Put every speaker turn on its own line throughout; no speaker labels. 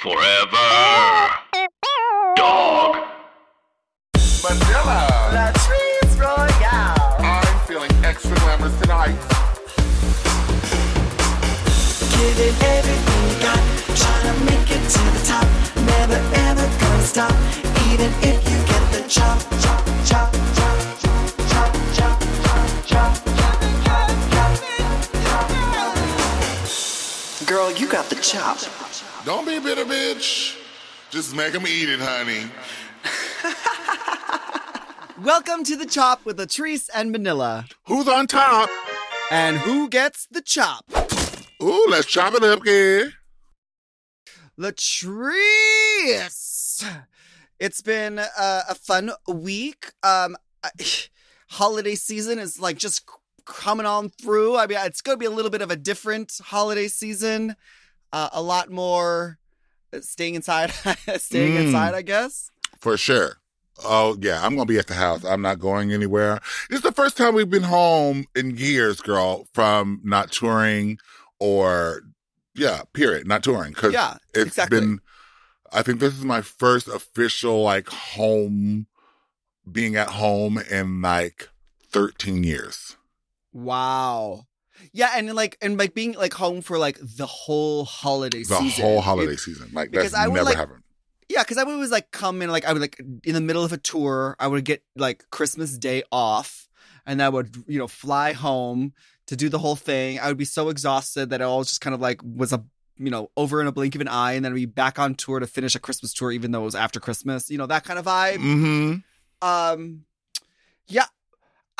Forever. Dog.
Manila.
the Trees Royale.
I'm feeling extra glamorous tonight.
Giving everything you got. Trying to make it to the top. Never ever gonna stop. Even if you get the chop, chop, chop, chop, chop, chop, chop, chop. Girl, you got the chop.
Don't be a bitter bitch. Just make them eat it, honey.
Welcome to the chop with Latrice and Manila.
Who's on top?
And who gets the chop?
Ooh, let's chop it up, kid.
Latrice. It's been uh, a fun week. Um, I- holiday season is like just coming on through. I mean, it's going to be a little bit of a different holiday season. Uh, a lot more staying inside, staying
Mm.
inside, I guess.
For sure. Oh, yeah, I'm going to be at the house. I'm not going anywhere. It's the first time we've been home in years, girl, from not touring or, yeah, period, not touring. Cause
Yeah,
it's
exactly.
been, I think this is my first official, like, home, being at home in like 13 years.
Wow. Yeah, and like and like being like home for like the whole holiday
The
season.
whole holiday
It-
season. Like, that's
I would,
never
like-
happened.
Yeah, because I would always like come in, like I would like in the middle of a tour, I would get like Christmas Day off, and I would you know fly home to do the whole thing. I would be so exhausted that it all just kind of like was a you know over in a blink of an eye, and then I'd be back on tour to finish a Christmas tour, even though it was after Christmas. You know that kind of vibe.
Mm-hmm.
Um, yeah,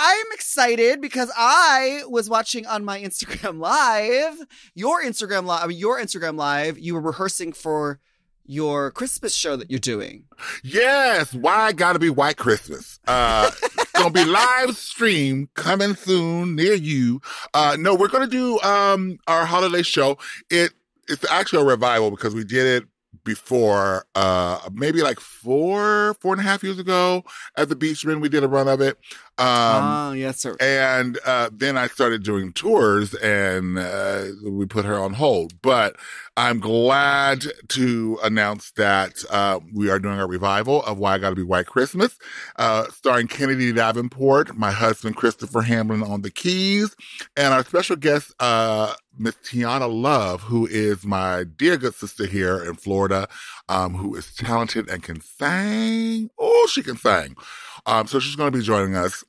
I'm excited because I was watching on my Instagram live, your Instagram live, I mean, your Instagram live. You were rehearsing for your Christmas show that you're doing.
Yes, why gotta be White Christmas? Uh, it's gonna be live stream coming soon near you. Uh, no, we're gonna do um our holiday show. It it's actually a revival because we did it before, uh, maybe like four four and a half years ago at the Beachman. We did a run of it. Um,
oh, yes, sir.
and uh, then I started doing tours, and uh, we put her on hold. But I'm glad to announce that uh, we are doing a revival of Why I Gotta Be White Christmas, uh, starring Kennedy Davenport, my husband Christopher Hamlin on the keys, and our special guest, uh, Miss Tiana Love, who is my dear good sister here in Florida, um, who is talented and can sing. Oh, she can sing. Um, so she's going to be joining us.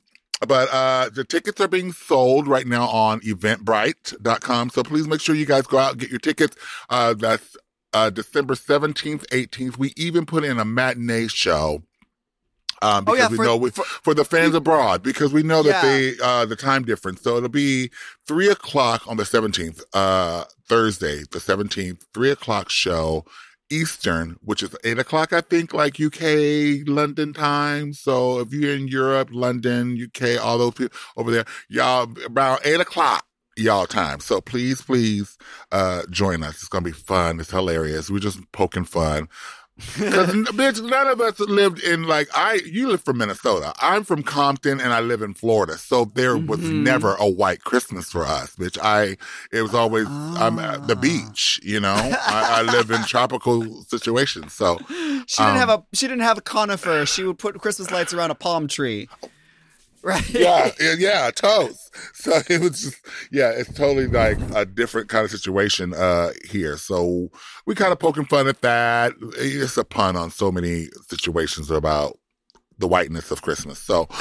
But uh, the tickets are being sold right now on eventbrite.com. So please make sure you guys go out and get your tickets. Uh, that's uh, December 17th, 18th. We even put in a matinee show. Um,
Oh,
because
yeah,
we
for-
know we, for, the fans abroad, because we know that
Yeah.
they, uh, the time difference. So it'll be three o'clock on the 17th, uh, Thursday, the 17th, three o'clock show. Eastern, which is eight o'clock, I think, like UK, London time. So if you're in Europe, London, UK, all those people over there, y'all around eight o'clock, y'all time. So please, please, uh, join us. It's gonna be fun. It's hilarious. We're just poking fun. Cause bitch, none of us lived in like I. You live from Minnesota. I'm from Compton, and I live in Florida. So there was
Mhm.
never a white Christmas for us, bitch. I. It was always I'm at the
Ah.
beach. You know, I, I live in tropical situations. So
She didn't
um,
have a she didn't have a conifer. She would put Christmas lights around a palm tree. Right.
yeah, yeah, toast. So it was just, yeah, it's totally like a different kind of situation uh here. So we kind of poking fun at that. It's a pun on so many situations about the whiteness of Christmas. So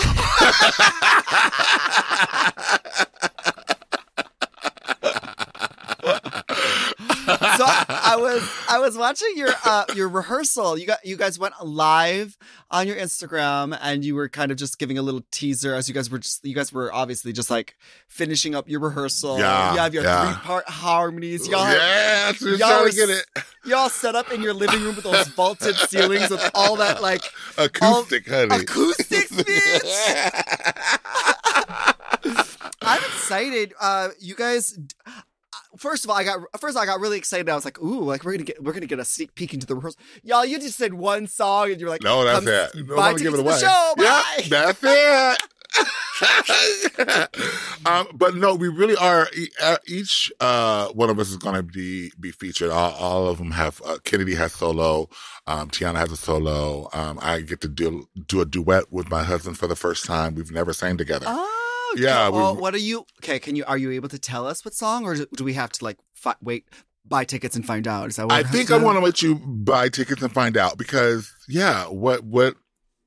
I was I was watching your uh your rehearsal. You got you guys went live on your Instagram and you were kind of just giving a little teaser as you guys were just you guys were obviously just like finishing up your rehearsal.
Yeah,
you have your
yeah.
three part harmonies. Y'all
yes, we're
y'all were
get it
y'all set up in your living room with those vaulted ceilings with all that like
acoustic, honey.
acoustics, bitch. I'm excited. Uh, you guys. First of all, I got first of all, I got really excited. I was like, "Ooh, like we're gonna get we're gonna get a sneak peek into the rehearsal." Y'all, you just said one song, and you're like,
no, that's
"Come
it. No give it away.
show,
yeah, that's it. um, but no, we really are. uh, Each uh, one of us is going to be be featured. All, all of them have. Uh, Kennedy has solo. Um, Tiana has a solo. Um, I get to do do a duet with my husband for the first time. We've never sang together.
Oh,
Yeah.
Well,
we-
what are you? Okay, can you? Are you able to tell us what song, or do we have to like fi- wait, buy tickets and find out? Is that what
I think I want to let you buy tickets and find out because yeah, what what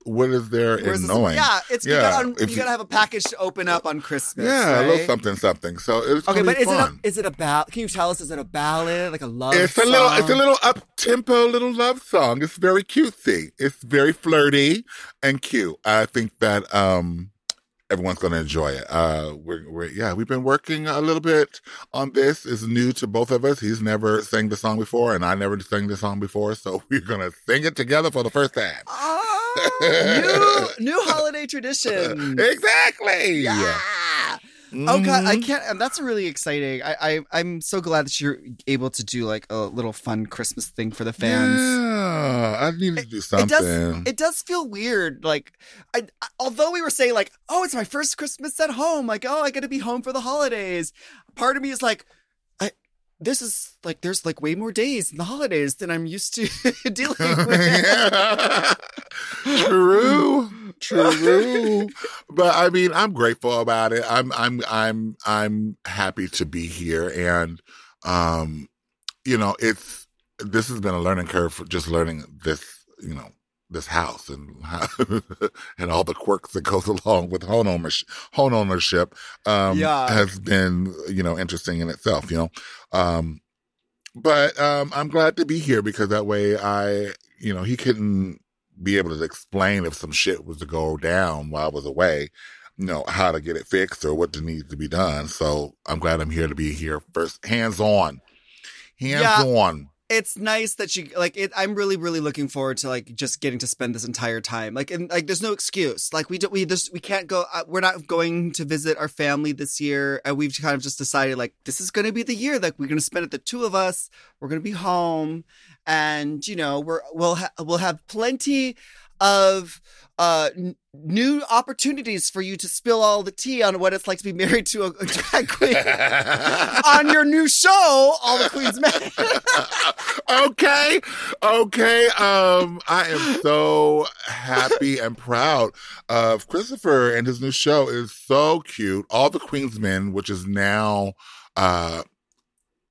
what is there
Where's
in knowing?
Yeah, it's you
Yeah,
gotta,
if
you
you-
gotta have a package to open up on Christmas.
Yeah, a little something something. So it's
Okay, but is it a,
fun.
is it a ballad? Can you tell us? Is it a ballad, like a love?
It's a little, it's a little up tempo, little love song. It's very cutesy. It's very flirty and cute. I think that um everyone's going to enjoy it. Uh, we're, we're yeah, we've been working a little bit on this. It's new to both of us. He's never sang the song before, and I never sang the song before, so we're gonna sing it together for the first time.
Oh, new new holiday tradition.
exactly.
Yeah. Oh god, I
Mhm.
can't. And that's really exciting. I, I I'm so glad that you're able to do like a little fun Christmas thing for the fans.
Yeah, I need to do something.
It does. It does feel weird. Like, I, I- although we were saying like, oh, it's my first Christmas at home. Like, oh, I got to be home for the holidays. Part of me is like. This is like, there's like way more days in the holidays than I'm used to dealing with.
True. True. but I mean, I'm grateful about it. I'm I'm I'm I'm happy to be here and um you know, it's this has been a learning curve for just learning this, you know, this house and and all the quirks that goes along with home ownership, home ownership um
Yeah.
has been, you know, interesting in itself, you know. Um but um I'm glad to be here because that way I, you know, he couldn't be able to explain if some shit was to go down while I was away, you know, how to get it fixed or what needs to be done. So I'm glad I'm here to be here first, hands on, hands
Yeah.
on.
It's nice that she like it i'm really really looking forward to like just getting to spend this entire time. Like and like there's no excuse. Like we don't we just we can't go uh, we're not going to visit our family this year. And we've kind of just decided like this is going to be the year that we're going to spend it the two of us we're going to be home. And you know we're we'll ha- we'll have plenty of uh n- new opportunities for you to spill all the tea on what it's like to be married to a, a drag queen on your new show all the queen's men
okay. Okay. Um, I am so happy and proud of Christopher and his new show is so cute. All the Queensmen, which is now uh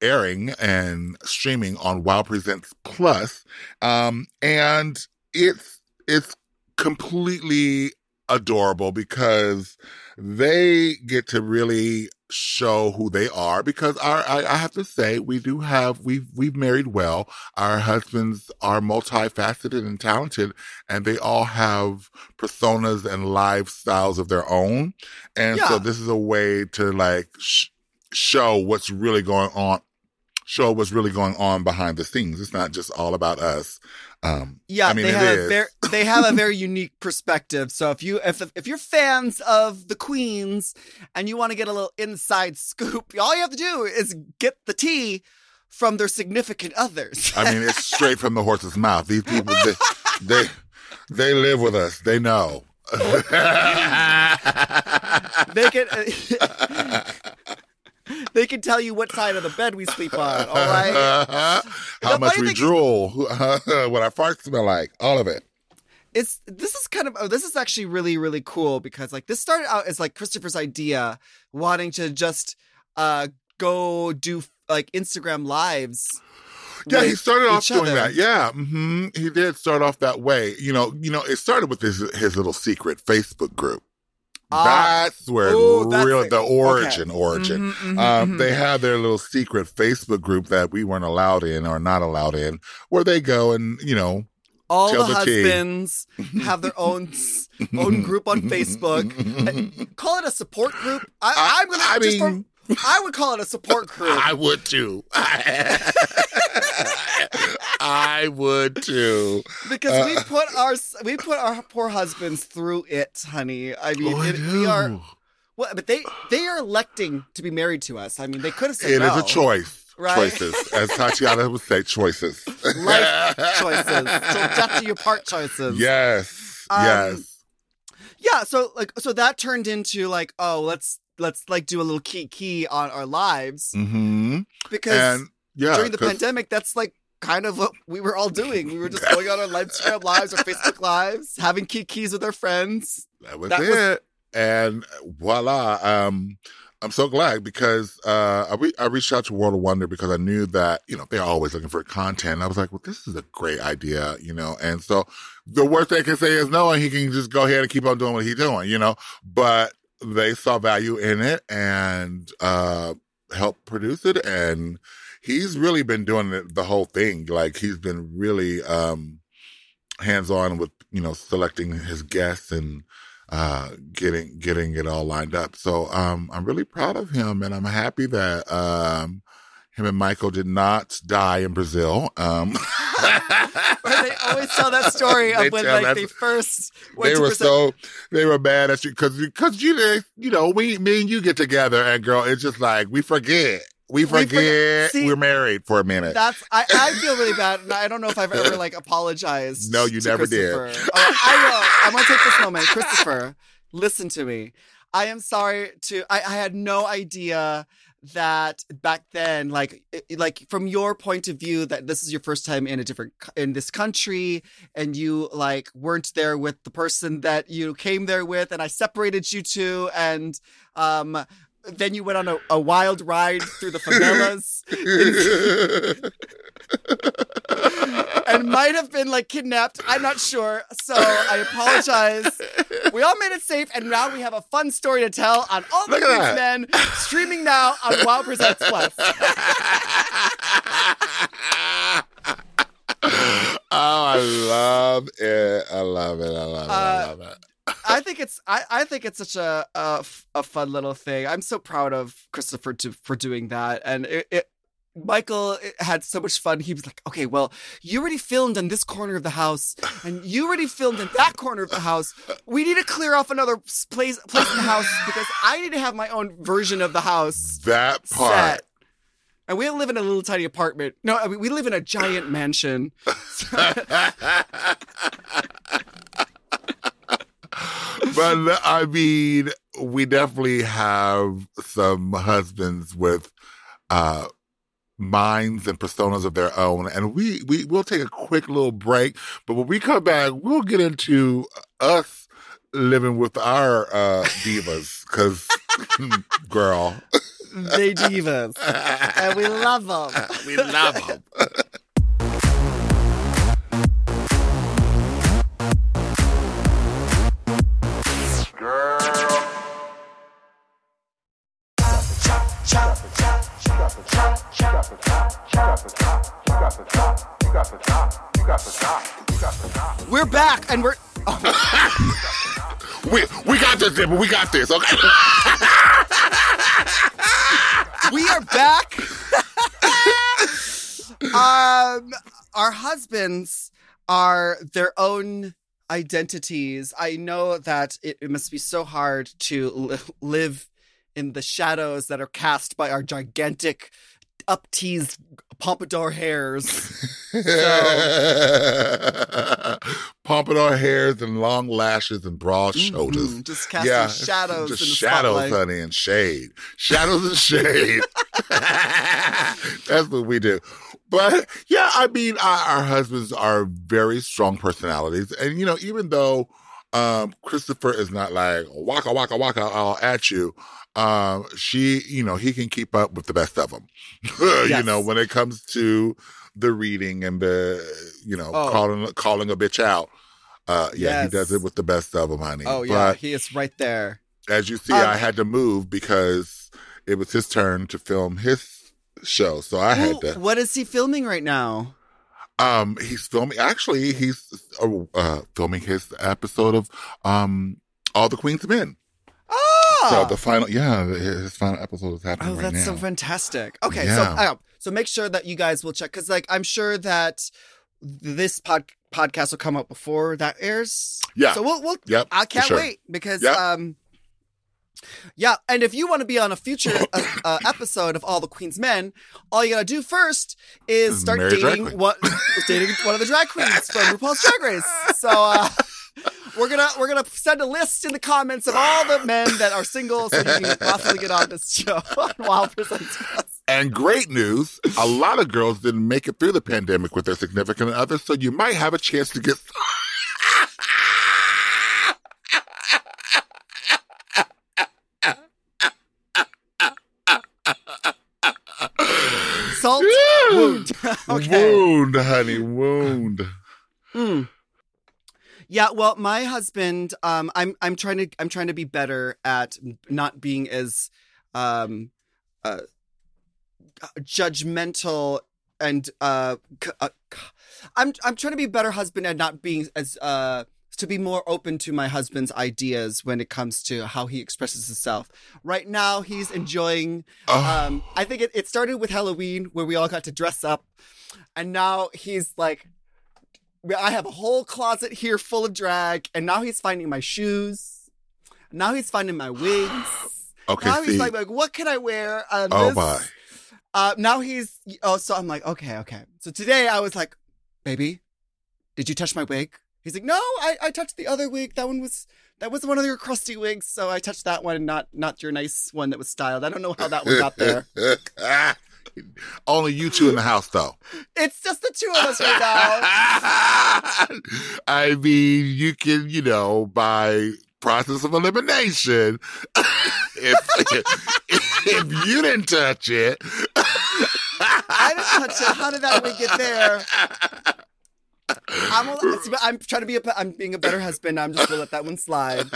airing and streaming on Wow Presents Plus. Um, and it's it's completely adorable because they get to really show who they are because our I, I have to say we do have we've we've married well. Our husbands are multifaceted and talented and they all have personas and lifestyles of their own. And so this is a way to like sh- show what's really going on show what's really going on behind the scenes. It's not just all about us um
Yeah,
I mean,
they have a very they have a very unique perspective. So if you if if you're fans of the Queens and you want to get a little inside scoop, all you have to do is get the tea from their significant others.
I mean, it's straight from the horse's mouth. These people, they, they, they live with us. They know.
they can they can tell you what side of the bed we sleep on. All right.
How
The
much we drool, what our farts smell like, all of it.
it's this is kind of oh, this is actually really really cool because like this started out as like Christopher's idea wanting to just uh go do like Instagram lives.
Yeah, he started off doing
other.
that. Yeah, hmm he did start off that way. You know, you know, it started with his his little secret Facebook group.
Ah.
that's where
Ooh, that's
real the origin
Okay.
origin.
Mhm, mhm,
Um,
mhm.
they have their little secret Facebook group that we weren't allowed in or not allowed in, where they go and you know
all
tell
the
the tea.
husbands have their own own group on Facebook. Call it a support group. I, I'm gonna
I
just for- I would call it a support group.
I would too. I would too.
because we
Uh,
put our we put our poor husbands through it, honey. I mean,
Oh, I
we are well, but they they are electing to be married to us. I mean, they could have said
It is
no.
a choice.
Right?
Choices, as Tatianna would say, choices.
Life choices, till death to your part choices.
Yes.
Um,
yes.
yeah, so like so that turned into like, oh, let's let's like do a little kiki on our lives
hmm
because
And yeah,
during the pandemic, that's like kind of what we were all doing. We were just going on our Instagram lives or Facebook lives, having kikis with our friends.
That was
That
it.
was-
and voila. Um, I'm so glad because uh, I, re- I reached out to World of Wonder because I knew that, you know, they're always looking for content. I was like, well, this is a great idea, you know, and so the worst they can say is no, and he can just go ahead and keep on doing what he's doing, you know, but they saw value in it and uh, helped produce it. And he's really been doing it, the whole thing. Like he's been really um, hands on with, you know, selecting his guests and uh getting getting it all lined up. So um i'm really proud of him and i'm happy that um him and michael did not die in brazil. Um
they always tell that story of when like they first went
they were so they were mad at you because because you you know we me and you get together and girl it's just like we forget we
forget- See,
we're married for a minute
That's I, I feel really bad, and I don't know if I've ever like apologized.
No, you never did.
Oh, I will. I'm gonna take this moment, Christopher. Listen to me. I am sorry to. I, I had no idea that back then, like, like from your point of view, that this is your first time in a different in this country, and you like weren't there with the person that you came there with, and I separated you two, and um. Then you went on a, a wild ride through the favelas. and might have been like kidnapped. I'm not sure. So I apologize. We all made it safe, and now we have a fun story to tell on All the
Look at
Men, streaming now on Wow Presents Plus.
oh, I love it. I love it. I love it. I
Uh,
love it.
I think it's I, I think it's such a, a, a fun little thing. I'm so proud of Christopher to, for doing that, and it. it Michael had so much fun. He was like, "Okay, well, you already filmed in this corner of the house, and you already filmed in that corner of the house. We need to clear off another place place in the house because I need to have my own version of the house
That part.
set." And we don't live in a little tiny apartment. No, I mean, we live in a giant mansion.
but I mean, we definitely have some husbands with uh minds and personas of their own. And we we will take a quick little break, but when we come back, we'll get into us living with our uh divas cuz girl,
they divas, and we love them.
we love them.
We're back, and we're
We we got this, Zipper. We got this. Okay.
we are back. um, our husbands are their own identities. I know that it, it must be so hard to li- live in the shadows that are cast by our gigantic, up-teased pompadour hairs.
Pompadour hairs and long lashes and broad shoulders.
Mhm, just casting shadows
just shadows,
spotlight.
honey, and shade. Shadows and shade. That's what we do. But yeah, I mean, our, our husbands are very strong personalities, and you know, even though um, Christopher is not like waka waka waka all at you. Um, she, you know, he can keep up with the best of them. you know, when it comes to the reading and the, you know,
Oh.
calling calling a bitch out. Uh, yeah,
Yes.
he does it with the best of them, honey.
Oh yeah, he is right there.
as you see,
Um,
I had to move because it was his turn to film his show, so I had to.
what is he filming right now?
Um, he's filming. Actually, he's uh, uh, filming his episode of um All the Queen's Men.
Oh,
So the final, yeah, his final episode is happening
Oh,
right
that's
now.
so fantastic. Okay,
Yeah.
so uh, so make sure that you guys will check because, like, I'm sure that this pod podcast will come out before that airs.
Yeah.
So we'll we'll.
Yep,
I can't
sure.
wait because
Yep.
um. Yeah, and if you want to be on a future uh, uh, episode of All the Queen's Men, all you gotta do first is start
drag
dating is dating one of the drag queens from RuPaul's Drag Race. So, uh, we're gonna we're gonna send a list in the comments of all the men that are single, so you can possibly get on this show on Wow Presents
And great news, a lot of girls didn't make it through the pandemic with their significant others, so you might have a chance to get.
Salt wound. okay.
Wound, honey, wound.
Mm. Yeah, well, my husband, um, I'm I'm trying to I'm trying to be better at not being as um, uh, judgmental and uh, c- uh, c- I'm I'm trying to be a better husband and not being as uh to be more open to my husband's ideas when it comes to how he expresses himself. Right now, he's enjoying.
Oh,
Um, I think it, it started with Halloween where we all got to dress up, and now he's like, I have a whole closet here full of drag, and now he's finding my shoes. Now he's finding my wigs.
okay,
now
see.
he's like, like, what can I wear? On
oh
this?
my.
Uh, now he's oh, so I'm like, okay, okay. So today I was like, baby, did you touch my wig? He's like, no, I, I touched the other wig. That one was that was one of your crusty wigs, so I touched that one, not not your nice one that was styled. I don't know how that one got there.
Only you two in the house, though.
it's just the two of us right now.
I mean, you can, you know, by process of elimination, if, if you didn't touch it,
I didn't touch it. How did that wig get there? I'm, a, I'm trying to be a, I'm being a better husband. I'm just gonna let that one slide.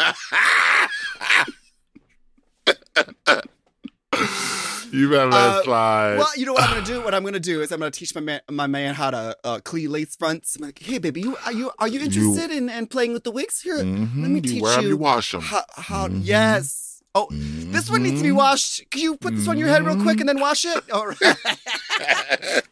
You better let
Uh,
it slide.
Well, you know what I'm gonna do? What I'm gonna do is I'm gonna teach my man my man how to uh, clean lace fronts. I'm like, hey baby, you are you are you interested in, in playing with the wigs here?
Mhm,
let me teach
you
teach
wear 'em,
you
you wash them.
How, how
Mhm.
yes. Oh, this one needs to be
Mm-hmm.
washed. Can you put this on your head real quick and then wash it? All right.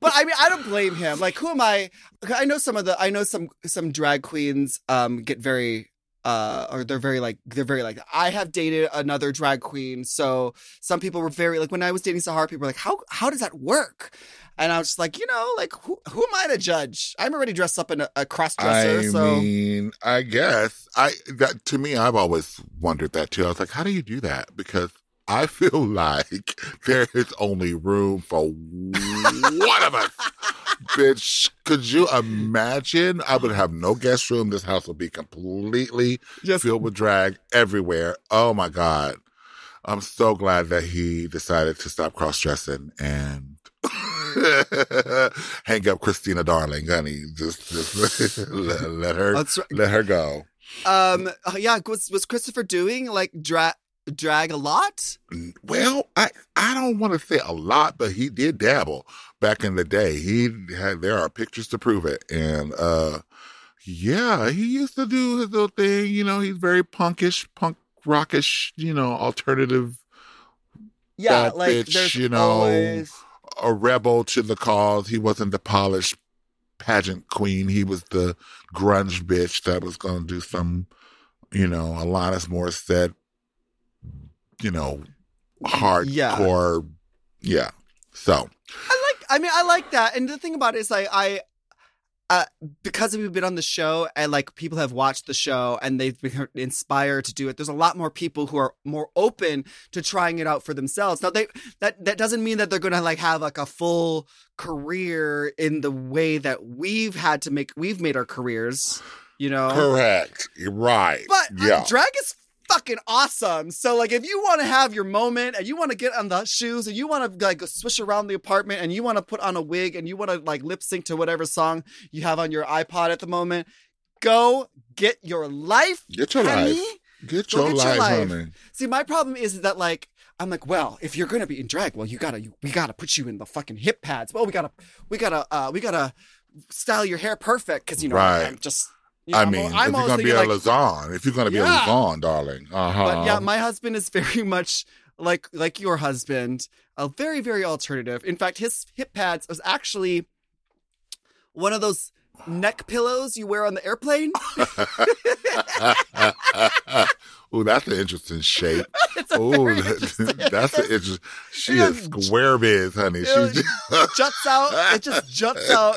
but I mean, I don't blame him. Like, who am I? I know some of the, I know some some drag queens um get very uh or they're very like they're very like I have dated another drag queen. So some people were very like when I was dating Sahara, people were like, how how does that work? And I was just like, you know, like who who am I to judge? I'm already dressed up in a, a cross dresser,
I
so
mean, I guess I that to me, I've always wondered that too. I was like, how do you do that? Because I feel like there is only room for one of us. Bitch, could you imagine? I would have no guest room. This house would be completely
just
filled with drag everywhere. Oh my God. I'm so glad that he decided to stop cross dressing and hang up Christina Darling, honey. Just, just let, let her
right.
let her go.
Um. uh, Yeah. Was was Christopher doing like drag drag a lot?
Well, I I don't want to say a lot, but he did dabble back in the day. He had there are pictures to prove it, and uh, yeah, he used to do his little thing. You know, he's very punkish, punk rockish. You know, alternative,
Yeah. Like
bitch,
there's
you know,
always.
a rebel to the cause. He wasn't the polished pageant queen. He was the grunge bitch that was going to do some, you know, Alanis Morissette, you know, hardcore. Yeah. yeah. So,
I like. I mean, I like that. And the thing about it is, like, I. Uh, because we've been on the show and like people have watched the show and they've been inspired to do it. There's a lot more people who are more open to trying it out for themselves. Now they that that doesn't mean that they're going to like have like a full career in the way that we've had to make we've made our careers, you know.
correct. You're right.
But uh,
yeah.
drag is fucking awesome. So like if you want to have your moment and you want to get on the shoes and you want to like swish around the apartment and you want to put on a wig and you want to like lip sync to whatever song you have on your iPod at the moment, go get your life.
Get your
honey.
life. Get your
get your
life,
life.
honey.
See, my problem is that like I'm like, well, if you're gonna be in drag, well, you gotta, you, we gotta put you in the fucking hip pads. Well, we gotta, we gotta, uh, we gotta style your hair perfect because you know
Right.
I'm just.
I
I'm
mean, if you're gonna be a
like,
Lazan, if you're gonna be
Yeah.
a Lazan, darling, uh huh.
But yeah, my husband is very much like like your husband, a very very alternative. In fact, his hip pads was actually one of those neck pillows you wear on the airplane.
Ooh, that's an interesting shape.
A
that- that's an interesting. She is square biz, honey. She
juts out. It just juts out.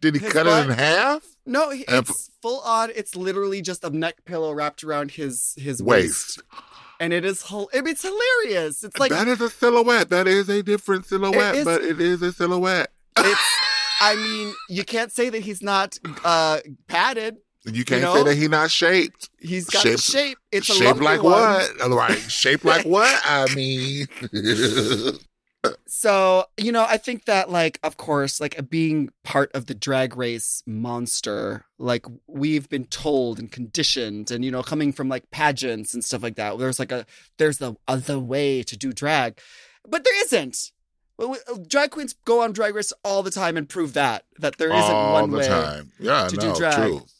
did he
His
cut it in half?
No,
And-
full on. It's literally just a neck pillow wrapped around his his waist,
Waist.
and it is hil- I mean, it's hilarious. It's like
that is a silhouette. That is a different silhouette,
is-
but it is a silhouette.
it's. I mean, you can't say that he's not uh padded.
You can't
know?
say that he's not shaped.
He's got
Shaped-
shape. It's
shaped like
one.
what? Right, shaped like what? I mean,
So, you know, I think that, like, of course, like being part of the drag race monster, like, we've been told and conditioned, and, you know, coming from like pageants and stuff like that, there's like a, there's the other way to do drag, but there isn't. Well, uh, Drag queens go on drag race all the time and prove that, that there isn't
all
one
the
way.
time. Yeah,
to do
no,
drag.
truth,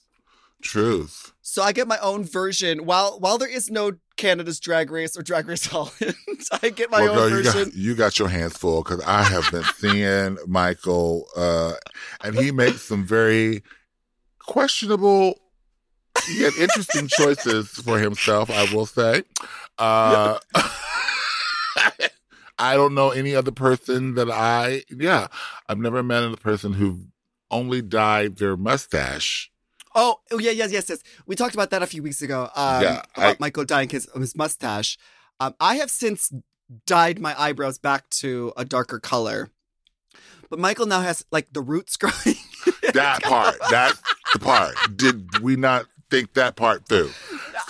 truth.
So I get my own version. While while there is no Canada's Drag Race or Drag Race Holland, I get my
well,
own
girl, you
version.
got, you got your hands full because I have been seeing Michael, uh, and he makes some very questionable yet interesting choices for himself. I will say. Uh, I don't know any other person that I. Yeah, I've never met another person who only dyed their mustache.
Oh, oh yeah, yes, yes, yes. We talked about that a few weeks ago. Um,
Yeah,
about
I-
Michael dyeing his his mustache. Um, I have since dyed my eyebrows back to a darker color, but Michael now has like the roots growing.
That part. That the part. Did we not think that part through?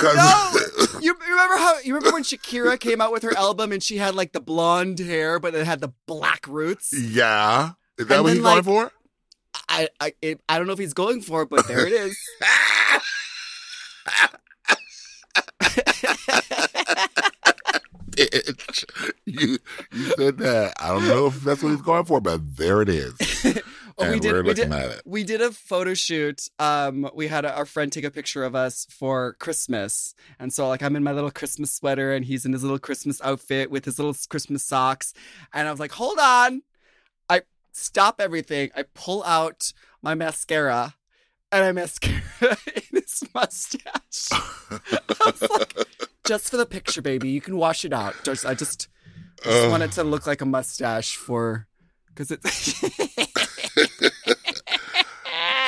no, you remember how you remember when Shakira came out with her album and she had like the blonde hair, but it had the black roots.
Yeah. Is that
And
what
then,
he's going for?
I I it, I don't know if he's going for it, but there it is.
Bitch. You you said that. I don't know if that's what he's going for, but there it is.
Oh,
and
we did.
we're
We
looking
did.
at it.
We did a photo shoot. Um, we had a, our friend take a picture of us for Christmas, and so like I'm in my little Christmas sweater, and he's in his little Christmas outfit with his little Christmas socks, and I was like, "Hold on!" Stop everything. I pull out my mascara, and I mascara in his mustache. I was like, "Just for the picture, baby. You can wash it out." Just, I just, I just
Ugh.
want it to look like a mustache for, because it's.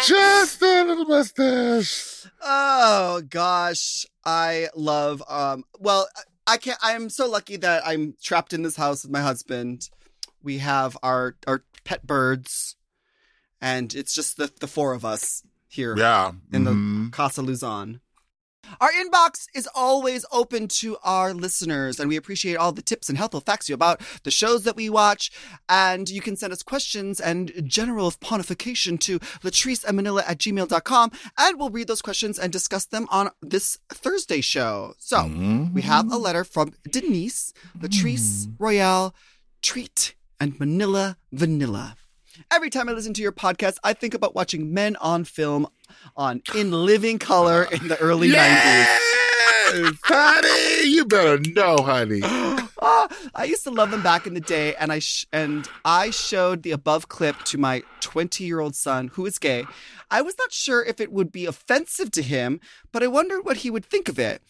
Just a little mustache.
Oh gosh, I love um well I can't I'm so lucky that I'm trapped in this house with my husband. We have our our pet birds and it's just the the four of us here
Yeah.
in the
Mhm.
Casa Luzon. Our inbox is always open to our listeners, and we appreciate all the tips and helpful facts you about the shows that we watch. And you can send us questions and general pontification to latrice and manila at gmail.com, and we'll read those questions and discuss them on this Thursday show. So
Mhm.
we have a letter from Denise, Latrice Royale, Treat, and Manila Vanilla. Every time I listen to your podcast, I think about watching Men on Film on in living color in the early 90s.
Yes, honey. You better know, honey.
Ah, I used to love them back in the day, and I sh- and I showed the above clip to my 20 year old son, who is gay. I was not sure if it would be offensive to him, but I wondered what he would think of it.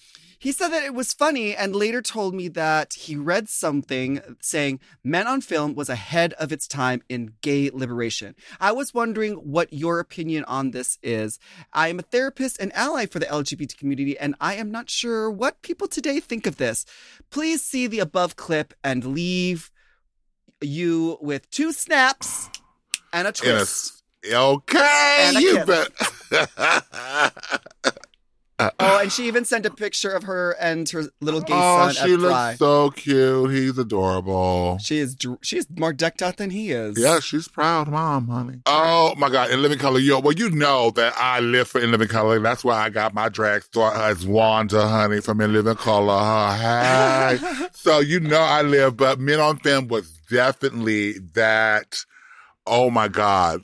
He said that it was funny and later told me that he read something saying Men on Film was ahead of its time in gay liberation. I was wondering what your opinion on this is. I am a therapist and ally for the LGBT community, and I am not sure what people today think of this. Please see the above clip and leave you with two snaps and a twist.
s- okay,
And a
you bet.
Oh, and she even sent a picture of her and her little gay
oh,
son
she looks so cute. He's adorable.
She is dr- she is more decked out than he is.
Yeah, she's proud mom, honey. Oh my God, In Living Color, yo. Well, you know that I live for In Living Color. That's why I got my drag store as Wanda, honey, from In Living Color. Huh? Hey. so you know I live, but Men on Film was definitely that. Oh my God,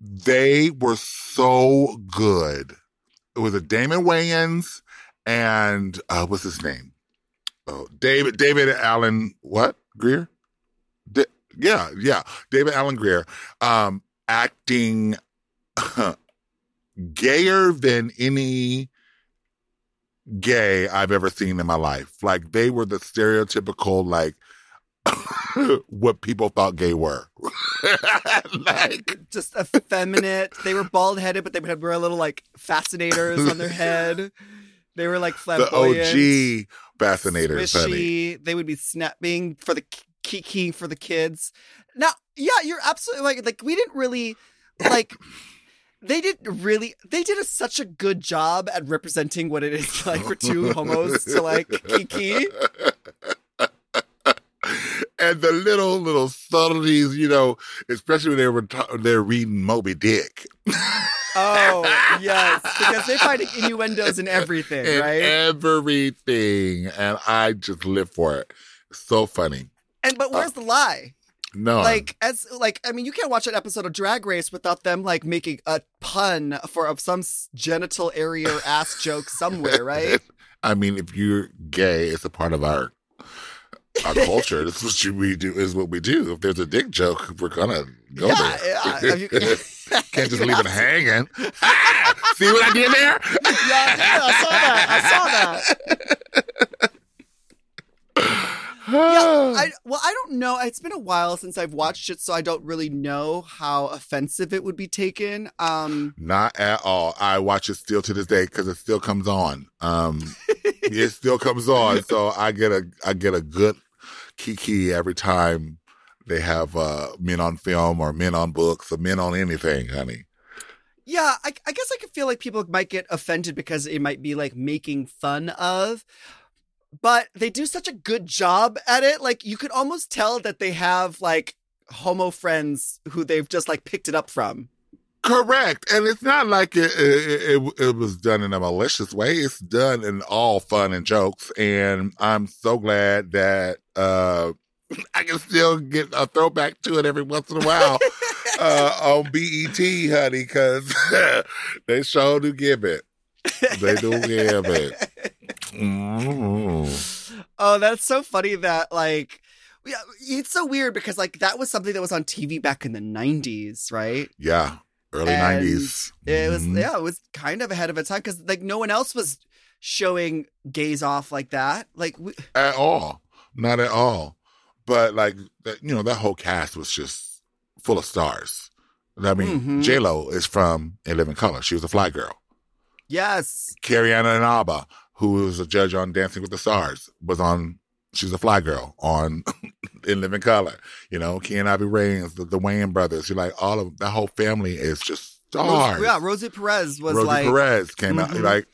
they were so good. It was a Damon Wayans and uh, what's his name? Oh, David David Alan. What Grier? Yeah, yeah. David Alan Grier, um, acting gayer than any gay I've ever seen in my life. Like they were the stereotypical, like what people thought gay were. like,
Just effeminate. they were bald headed, but they would have wear little like fascinators on their head. They were like
the
flamboyant.
OG fascinators, honey.
They would be snapping for the kiki for the kids. Now, yeah, you're absolutely like like we didn't really like they did really they did a, such a good job at representing what it is like for two homos to like kiki.
and the little little subtleties, you know, especially when they were ta- they're reading Moby Dick,
Oh yes, because they find innuendos in everything,
and
right?
everything, and I just live for it. So funny.
And but where's the lie?
No,
Like as like I mean, you can't watch an episode of Drag Race without them like making a pun for of some genital area or ass joke somewhere, right?
I mean, if you're gay, it's a part of our our culture. This is what we do. Is what we do. If there's a dick joke, we're gonna go
yeah,
there.
yeah. You-
Can't just leave it hanging. Ah! See what I did there?
yeah, yeah, I saw that. I saw that. Yeah, I well, I don't know. It's been a while since I've watched it, so I don't really know how offensive it would be taken. Um,
Not at all. I watch it still to this day because it still comes on. Um, it still comes on, so I get a I get a good kiki every time they have uh, men on film or men on books or men on anything, honey.
yeah, I, I guess I could feel like people might get offended because it might be like making fun of, but they do such a good job at it. Like you could almost tell that they have like homo friends who they've just like picked it up from.
Correct, and it's not like it it, it it was done in a malicious way. It's done in all fun and jokes, and I'm so glad that uh, I can still get a throwback to it every once in a while uh, on BET, honey, because they sure do give it. They do give it. Mm.
Oh, that's so funny that like yeah, it's so weird because like that was something that was on TV back in the 90s, right?
Yeah, early
And
'90s.
It was
Mhm.
yeah, it was kind of ahead of its time cuz like no one else was showing gays off like that. Like we,
at all, not at all. But like that, you know, that whole cast was just full of stars. I mean,
Mhm.
J Lo is from In Living Color. She was a fly girl.
yes.
Carrie Ann Inaba, who was a judge on Dancing with the Stars, was on. She's a fly girl on In Living Color. You know, Keenen Ivory Wayans, the, the Wayans brothers. You're like all of that whole family is just stars.
Ros- yeah, Rosie Perez was
Rosie
like
Perez came out
Mhm.
like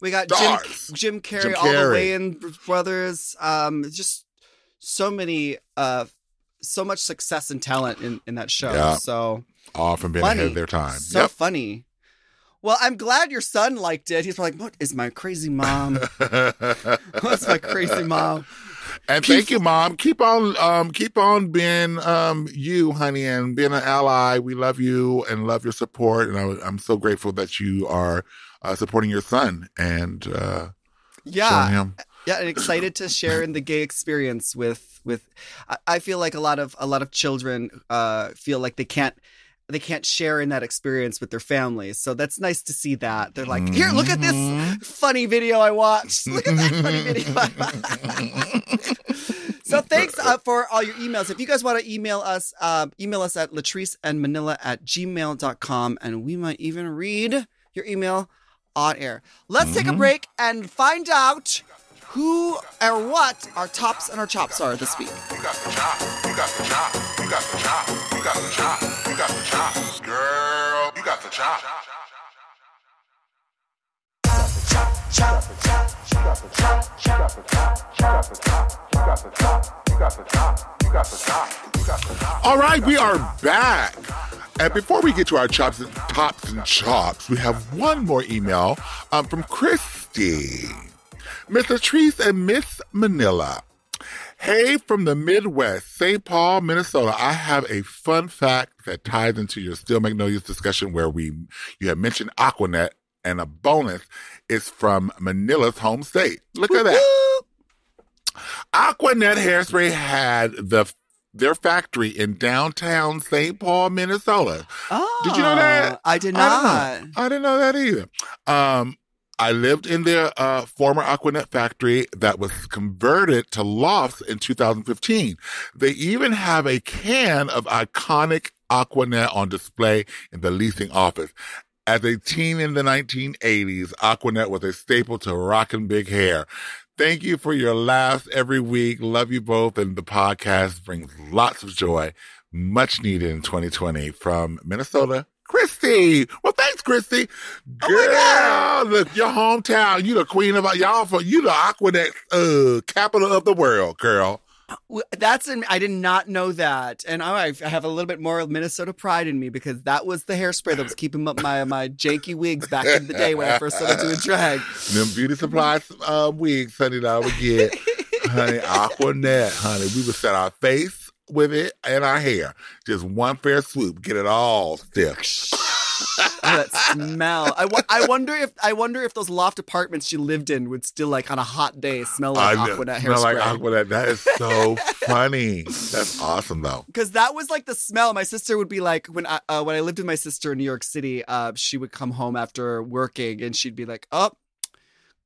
we got
stars.
Jim Jim Carrey,
Jim
all the
Carrey.
Wayans brothers, um just so many uh so much success and talent in in that show.
Yeah.
So
all from being
funny.
ahead of their time.
So
Yep.
funny. Well, I'm glad your son liked it. He's like, "What is my crazy mom? What's my crazy mom?"
And thank you, mom. Keep on, um, keep on being, um, you, honey, and being an ally. We love you and love your support. And I, I'm so grateful that you are uh, supporting your son and uh,
Yeah,
him.
yeah, and excited to share in the gay experience with with. I, I feel like a lot of a lot of children uh feel like they can't. They can't share in that experience with their families, so that's nice to see that. They're like, "Here, look at this
Mhm.
funny video I watched. Look at that funny video." So thanks uh, for all your emails. If you guys want to email us, uh, email us at latrice and manila at gmail.com and we might even read your email on air. Let's take a break and find out who or what our tops and our chops are this week.
Got the chop. You got the chop. You got the chop. You got the chop. You got the chop. Girl, you got the chop. All right, we are back. And before we get to our chops and tops and chops, we have one more email um, from Christy. Miss Latrice and Miss Manila. Hey, from the Midwest, St. Paul, Minnesota. I have a fun fact that ties into your Steel Magnolias discussion where we you have mentioned Aquanet, and a bonus is from Manila's home state. Look at that. Aquanet Hairspray had the their factory in downtown St. Paul, Minnesota.
Oh,
Did you know that?
I did not.
I didn't know that either. Um, I lived in their uh, former Aquanet factory that was converted to lofts in 2015. They even have a can of iconic Aquanet on display in the leasing office. As a teen in the 1980s, Aquanet was a staple to rockin' big hair. Thank you for your laughs every week. Love you both. And the podcast brings lots of joy, much needed in 2020 from Minnesota. Christy. Well, thanks, Christy. Girl, look, your hometown. You the queen of y'all for you the Aquanet uh capital of the world, girl.
That's an, I did not know that, and I, I have a little bit more Minnesota pride in me because that was the hairspray that was keeping up my my janky wigs back in the day when I first started doing drag.
Them beauty supplies uh, wigs, honey, that I would get. honey, Aquanet, honey. We would set our face with it and our hair. Just one fair swoop, get it all stiff.
Oh, that smell! I, I wonder if I wonder if those loft apartments she lived in would still like on a hot day smell like
I
Aquanet
smell like
hairspray.
Aquanet. That is so funny. That's awesome, though.
because that was like the smell. My sister would be like when I uh, when I lived with my sister in New York City. Uh, she would come home after working and she'd be like, "Oh,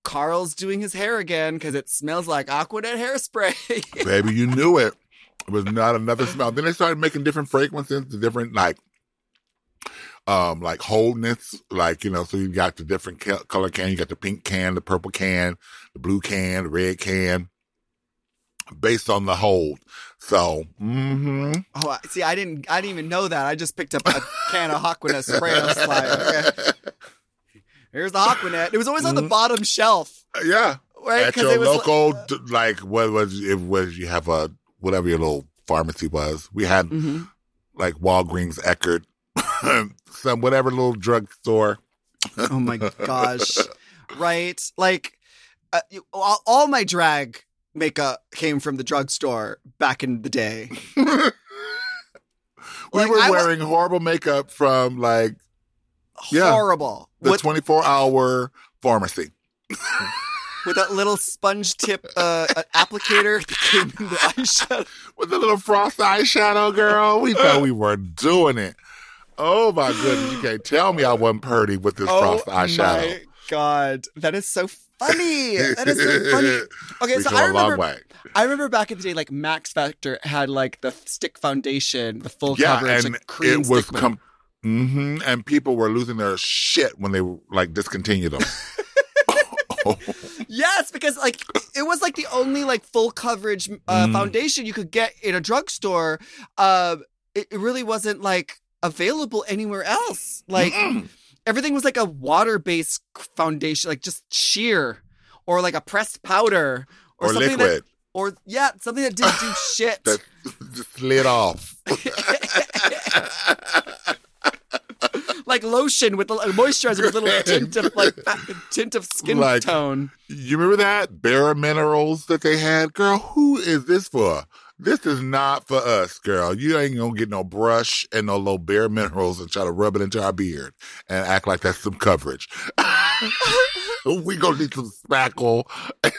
Carl's doing his hair again because it smells like Aquanet hairspray."
Baby, you knew it. It was not another smell. Then they started making different fragrances, the different like um like wholeness, like you know, so you got the different ca- color can, you got the pink can, the purple can, the blue can, the red can, based on the hold. So, hmm
oh, I- see, I didn't, I didn't even know that. I just picked up a can of Aquanet spray. I was like, okay, here's the Aquanet. It was always on the
Mhm.
bottom shelf,
yeah,
right?
at your
it was
local, d- like what was it was you have a whatever your little pharmacy was. We had
Mhm.
like Walgreens, Eckerd, some whatever little drugstore.
Oh my gosh. right? Like, uh, you- all, all my drag makeup came from the drugstore back in the day.
we
Like,
were wearing horrible makeup from like Yeah.
Horrible.
the 24 hour pharmacy.
With that little sponge tip uh, uh, applicator that came in the eyeshadow.
With the little frost eyeshadow, girl. We thought we were doing it. Oh my goodness. You can't tell me I wasn't purdy with this frost eyeshadow.
Oh my god. That is so funny. That is so funny. Okay,
we
so I remember. I remember back in the day, like Max Factor had like the stick foundation, the full
Yeah,
coverage,
and
like cream
it was com- hmm and people were losing their shit when they like discontinued them.
Yes, because like it was like the only like full coverage uh,
Mm.
foundation you could get in a drugstore. Uh, it, it really wasn't like available anywhere else. Like
Mm-mm.
everything was like a water based foundation, like just sheer or like a pressed powder or,
or
something
liquid
that or yeah, something that didn't do shit.
that just slid off.
like lotion with a moisturizer with a little tint of like tint of skin
Like-
tone.
You remember that Bare Minerals that they had, girl? Who is this for? This is not for us, girl. You ain't gonna get no brush and no little Bare Minerals and try to rub it into our beard and act like that's some coverage. we gonna need some spackle.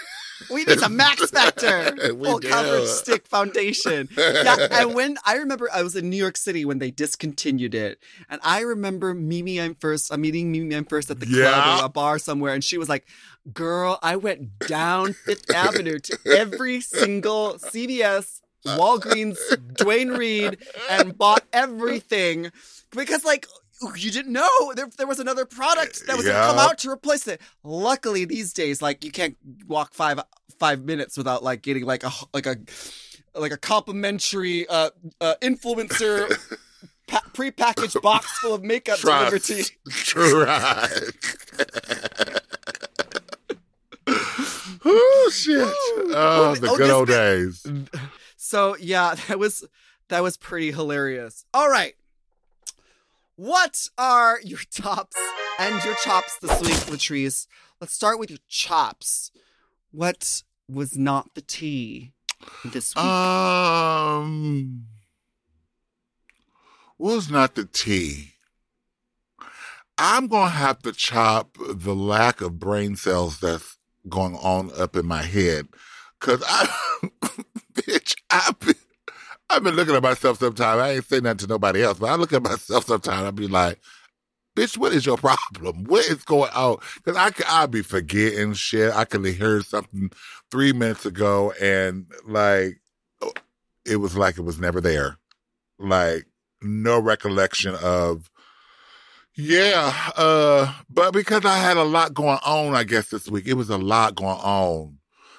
We need some Max Factor
We
full
do.
coverage stick foundation. Yeah, and when I remember I was in New York City when they discontinued it, and I remember Mimi Imfurst. I'm meeting Mimi Imfurst at the club or a bar somewhere, and she was like, "Girl, I went down Fifth Avenue to every single CVS, Walgreens, Duane Reade, and bought everything because like." You didn't know there, there was another product that was going to come out to replace it. Luckily, these days, like you can't walk five five minutes without like getting like a like a like a complimentary uh, uh influencer pa- prepackaged box full of makeup delivered.
Trust. oh shit! Oh, the
Oh,
good old days.
So yeah, that was that was pretty hilarious. All right. What are your tops and your chops this week, Latrice? Let's start with your chops. What was not the tea this week?
Um, was not the tea. I'm gonna have to chop the lack of brain cells that's going on up in my head, cause I, bitch, I've been, I've been looking at myself sometimes. I ain't saying that to nobody else, but I look at myself sometimes. I be like, bitch, what is your problem? What is going on? Because I could, I'd be forgetting shit. I could heard something three minutes ago, and like it was like it was never there. Like no recollection of. Yeah, uh, but because I had a lot going on, I guess this week it was a lot going on.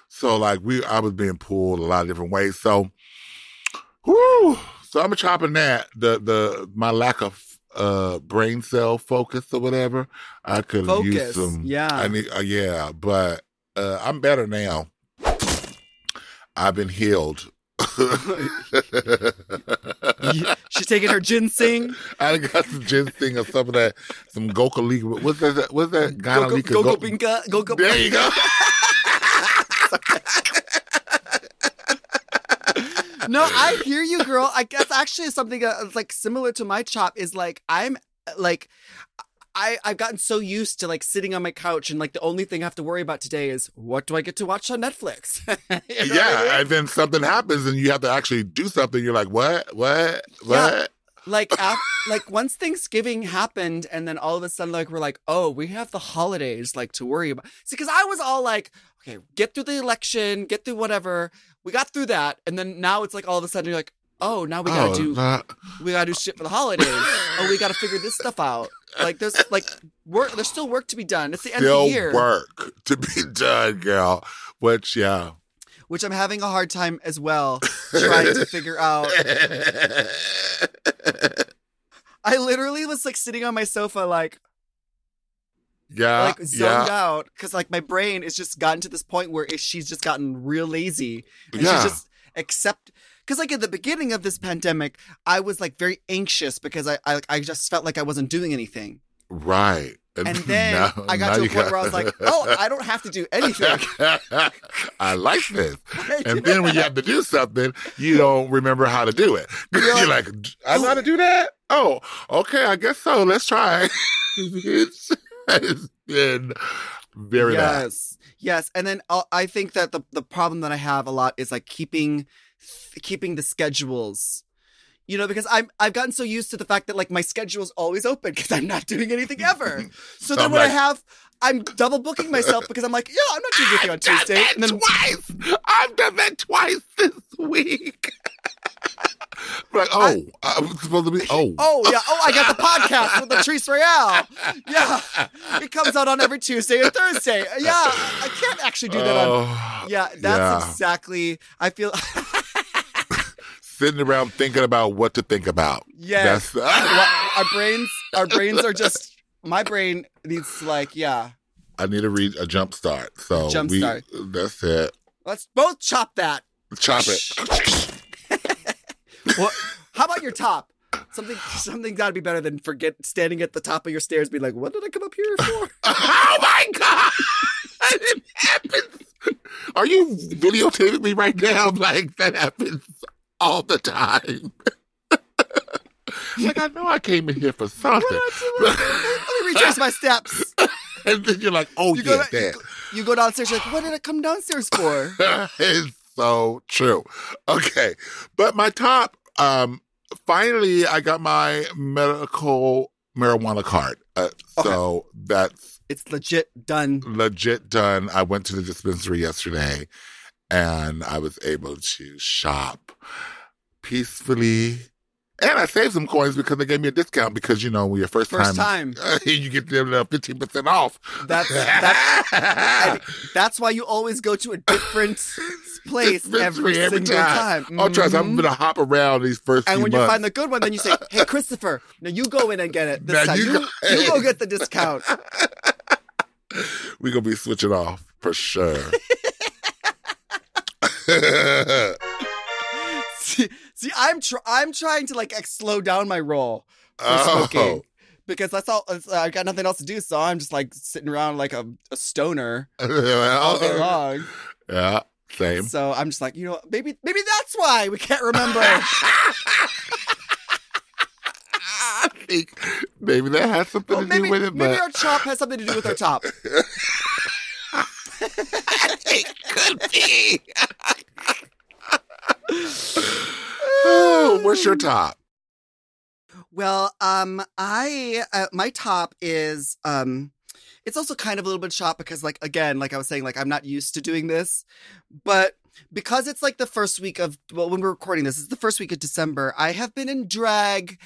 So like we, I was being pulled a lot of different ways. So, So I'm chopping that the the my lack of uh brain cell focus or whatever. I could use some.
yeah.
I need. Uh, yeah, but uh I'm better now. I've been healed.
She's taking her ginseng.
I got some ginseng or some of that, some Goka League. What's that? What's that?
Go go
Gyne
go go
Go-
binka. Go go.
There you go.
No, I hear you, girl. I guess actually something uh, like similar to my chop is like I'm like I I've gotten so used to like sitting on my couch and like the only thing I have to worry about today is what do I get to watch on Netflix? You know what I
yeah,
mean?
and then something happens and you have to actually do something. You're like, what? What? What? Yeah.
like af- like once Thanksgiving happened, and then all of a sudden, like we're like, oh, we have the holidays like to worry about. See, because I was all like, okay, get through the election, get through whatever. We got through that, and then now it's like all of a sudden you're like, oh, now we gotta
Oh,
do
nah.
we gotta do shit for the holidays. oh, we gotta figure this stuff out. Like there's like work. There's still work to be done. It's the end of the year,
work to be done, girl. Which, yeah.
which I'm having a hard time as well trying to figure out. I literally was like sitting on my sofa, like
yeah,
like zoned
yeah,
out because like my brain is just gotten to this point where it, she's just gotten real lazy and
Yeah.
she's just accept because like at the beginning of this pandemic i was like very anxious because i i, I just felt like i wasn't doing anything
right.
and then
now-
i got to a point where i was like oh i don't have to do anything
I like this. And then when you have to do something, you don't remember how to do it. You're like, I know how to do that? Oh, okay, I guess so. Let's try. it's been very bad.
yes yes and then uh, i think that the the problem that i have a lot is like keeping keeping the schedules you know because i'm i've gotten so used to the fact that like my schedule is always open because i'm not doing anything ever so then
I'm
when i have i'm double booking myself because i'm like yeah i'm not doing anything on tuesday and then
twice. I've done that twice this week. Like, oh, I, am supposed to be. Oh,
oh yeah oh i got the podcast with Latrice Royale yeah it comes out on every tuesday and thursday yeah i can't actually do that on
Oh,
yeah that's
yeah.
exactly i feel
Sitting around thinking about what to think about.
Yes.
That's, ah.
Well, our brains our brains are just my brain needs to like yeah
I need to read a jump start. So
Jump
we,
start.
That's it.
let's both chop that
Chop it.
What how about your top something something got to be better than forget standing at the top of your stairs be like what did i come up here for
oh my god! It happens. Are you videotaping me right now? Like that happens all the time. like I know I came in here for something,
let me retrace my steps
and then you're like, "Oh
you
yeah,
go, you,
that."
go, you go downstairs you're like what did i come downstairs for
it's so true. Okay. But my top, um, finally I got my medical marijuana card. Uh, so that's
it's legit done
legit done. I went to the dispensary yesterday and I was able to shop peacefully. And I saved some coins because they gave me a discount because, you know, when your first,
first time
you get them uh, 15% off.
that's that's that's why you always go to a different place every,
every
single
time.
time.
Oh, trust. I'm gonna hop around these first
And when you find the good one, then you say, "Hey, Christopher, now you go in and get it this
Now
time.
you
You,
go-
you go get the discount."
we gonna be switching off for sure.
See, see, I'm tr- I'm trying to like slow down my roll for
Oh.
smoking because that's all. it's- I got nothing else to do, so I'm just like sitting around like a, a stoner all day long.
yeah, same.
So I'm just like, you know, maybe maybe that's why we can't remember.
I think maybe that has something
Well,
to
maybe
do with it,
maybe
but
our chop has something to do with our top.
it could be. oh, what's your top?
Well, um, I uh, my top is um, it's also kind of a little bit shot because, like, again, like I was saying, like I'm not used to doing this, but because it's like the first week of well, when we're recording this, it's the first week of December. I have been in drag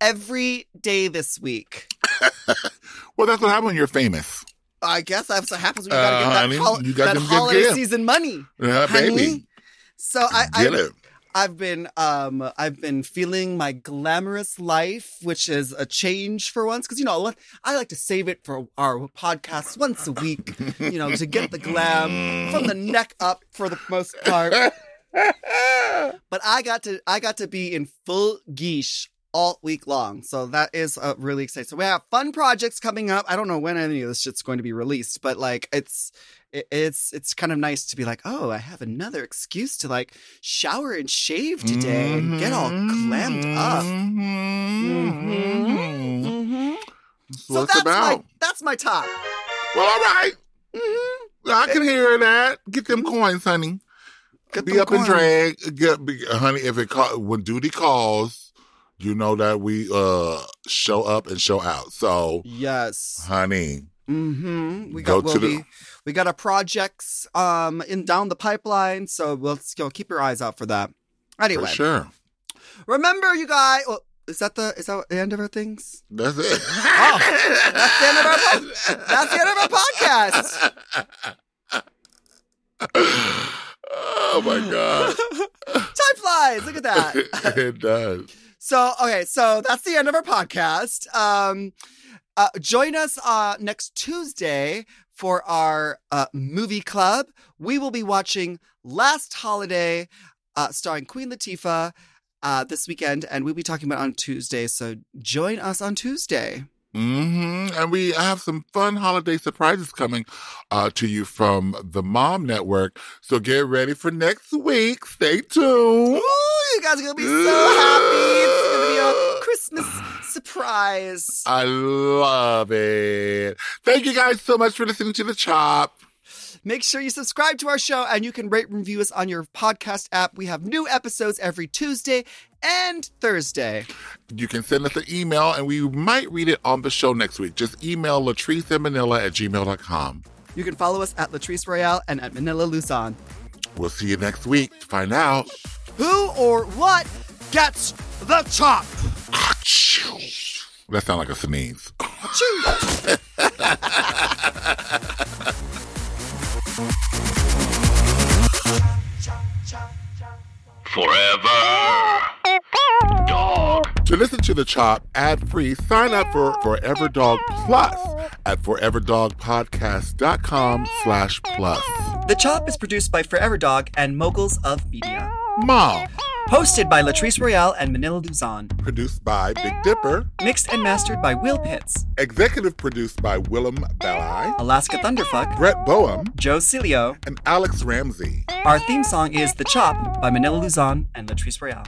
every day this week.
Well, that's what happens when you're famous.
I guess that's what happens when you gotta
Uh,
get that,
honey,
hol- that holiday season money.
Yeah,
honey.
baby.
So I, I
Get it.
I've been um I've been feeling my glamorous life, which is a change for once because you know I like to save it for our podcast once a week, you know, to get the glam from the neck up for the most part. But I got to I got to be in full geesh all week long, so that is uh, really exciting. So we have fun projects coming up. I don't know when any of this shit's going to be released, but like it's it, it's it's kind of nice to be like, oh, I have another excuse to like shower and shave today and get all glammed up.
Mhm.
Mhm. So
what
that's
about.
my that's my top.
Well, all right.
Mhm.
I can hear that. Get them coins, honey.
Get
be
them
up in
coins.
drag. Get, be, honey, if it call, when duty calls, you know that we uh show up and show out. So,
Yes.
honey,
Mm-hmm. We got
to
we'll
the-
be, we got our projects um in down the pipeline, so we'll let's go keep your eyes out for that. Anyway,
for sure.
remember you guys. Well, is that the is that the end of our things?
That's it.
Oh, that's the end of our po- that's the end of our podcast.
oh my god,
Time flies. Look at that.
it does.
So okay, so that's the end of our podcast. Um, uh, join us uh, next Tuesday for our uh, movie club. We will be watching Last Holiday, uh, starring Queen Latifah, uh, this weekend, and we'll be talking about it on Tuesday. So join us on Tuesday.
hmm And we have some fun holiday surprises coming uh, to you from the Mom Network. So get ready for next week. Stay tuned.
Ooh, guys are gonna be so happy! It's gonna be a Christmas surprise.
I love it. Thank you guys so much for listening to The Chop.
Make sure you subscribe to our show and you can rate and review us on your podcast app. We have new episodes every Tuesday and Thursday.
You can send us an email and we might read it on the show next week. Just email Latrice and Manila at gmail.com.
You can follow us at Latrice Royale and at Manila Luzon.
We'll see you next week to find out.
Who or what gets the chop?
That sounds like a sneeze.
Forever. Dog.
To listen to The Chop ad free, sign up for Forever Dog Plus at foreverdogpodcast.com slash plus.
The Chop is produced by Forever Dog and Moguls of Media.
Mom,
Hosted by Latrice Royale and Manila Luzon.
produced by Big Dipper,
Mixed and mastered by Will Pitts.
executive produced by Willam Belli,
Alaska Thunderfuck.
Brett Boehm,
Joe Cilio.
and Alex Ramsey.
Our theme song is The Chop by Manila Luzon and Latrice Royale.